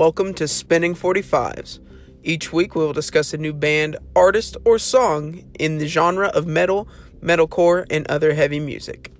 Welcome to Spinning 45s. Each week we will discuss a new band, artist, or song in the genre of metal, metalcore, and other heavy music.